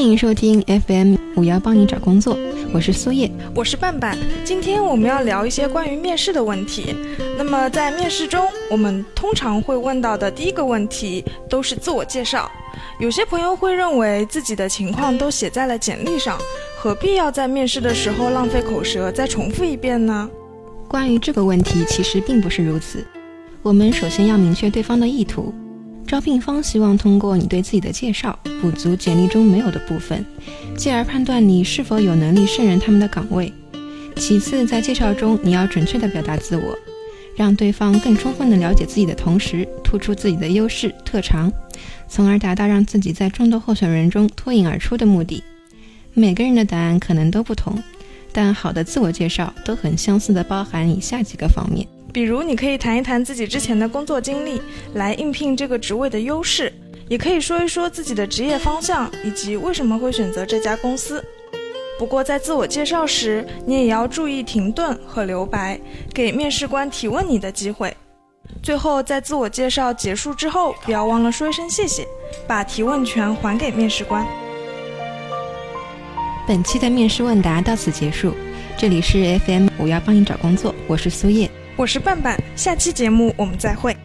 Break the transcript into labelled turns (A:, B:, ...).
A: 迎收听 FM 五幺帮你找工作，我是苏叶，
B: 我是半半。今天我们要聊一些关于面试的问题。那么在面试中，我们通常会问到的第一个问题都是自我介绍。有些朋友会认为自己的情况都写在了简历上，何必要在面试的时候浪费口舌再重复一遍呢？
A: 关于这个问题，其实并不是如此。我们首先要明确对方的意图。招聘方希望通过你对自己的介绍，补足简历中没有的部分，继而判断你是否有能力胜任他们的岗位。其次，在介绍中你要准确地表达自我，让对方更充分地了解自己的同时，突出自己的优势特长，从而达到让自己在众多候选人中脱颖而出的目的。每个人的答案可能都不同，但好的自我介绍都很相似的包含以下几个方面。
B: 比如，你可以谈一谈自己之前的工作经历，来应聘这个职位的优势；也可以说一说自己的职业方向以及为什么会选择这家公司。不过，在自我介绍时，你也要注意停顿和留白，给面试官提问你的机会。最后，在自我介绍结束之后，不要忘了说一声谢谢，把提问权还给面试官。
A: 本期的面试问答到此结束，这里是 FM，五幺帮你找工作，我是苏叶。
B: 我是半半，下期节目我们再会。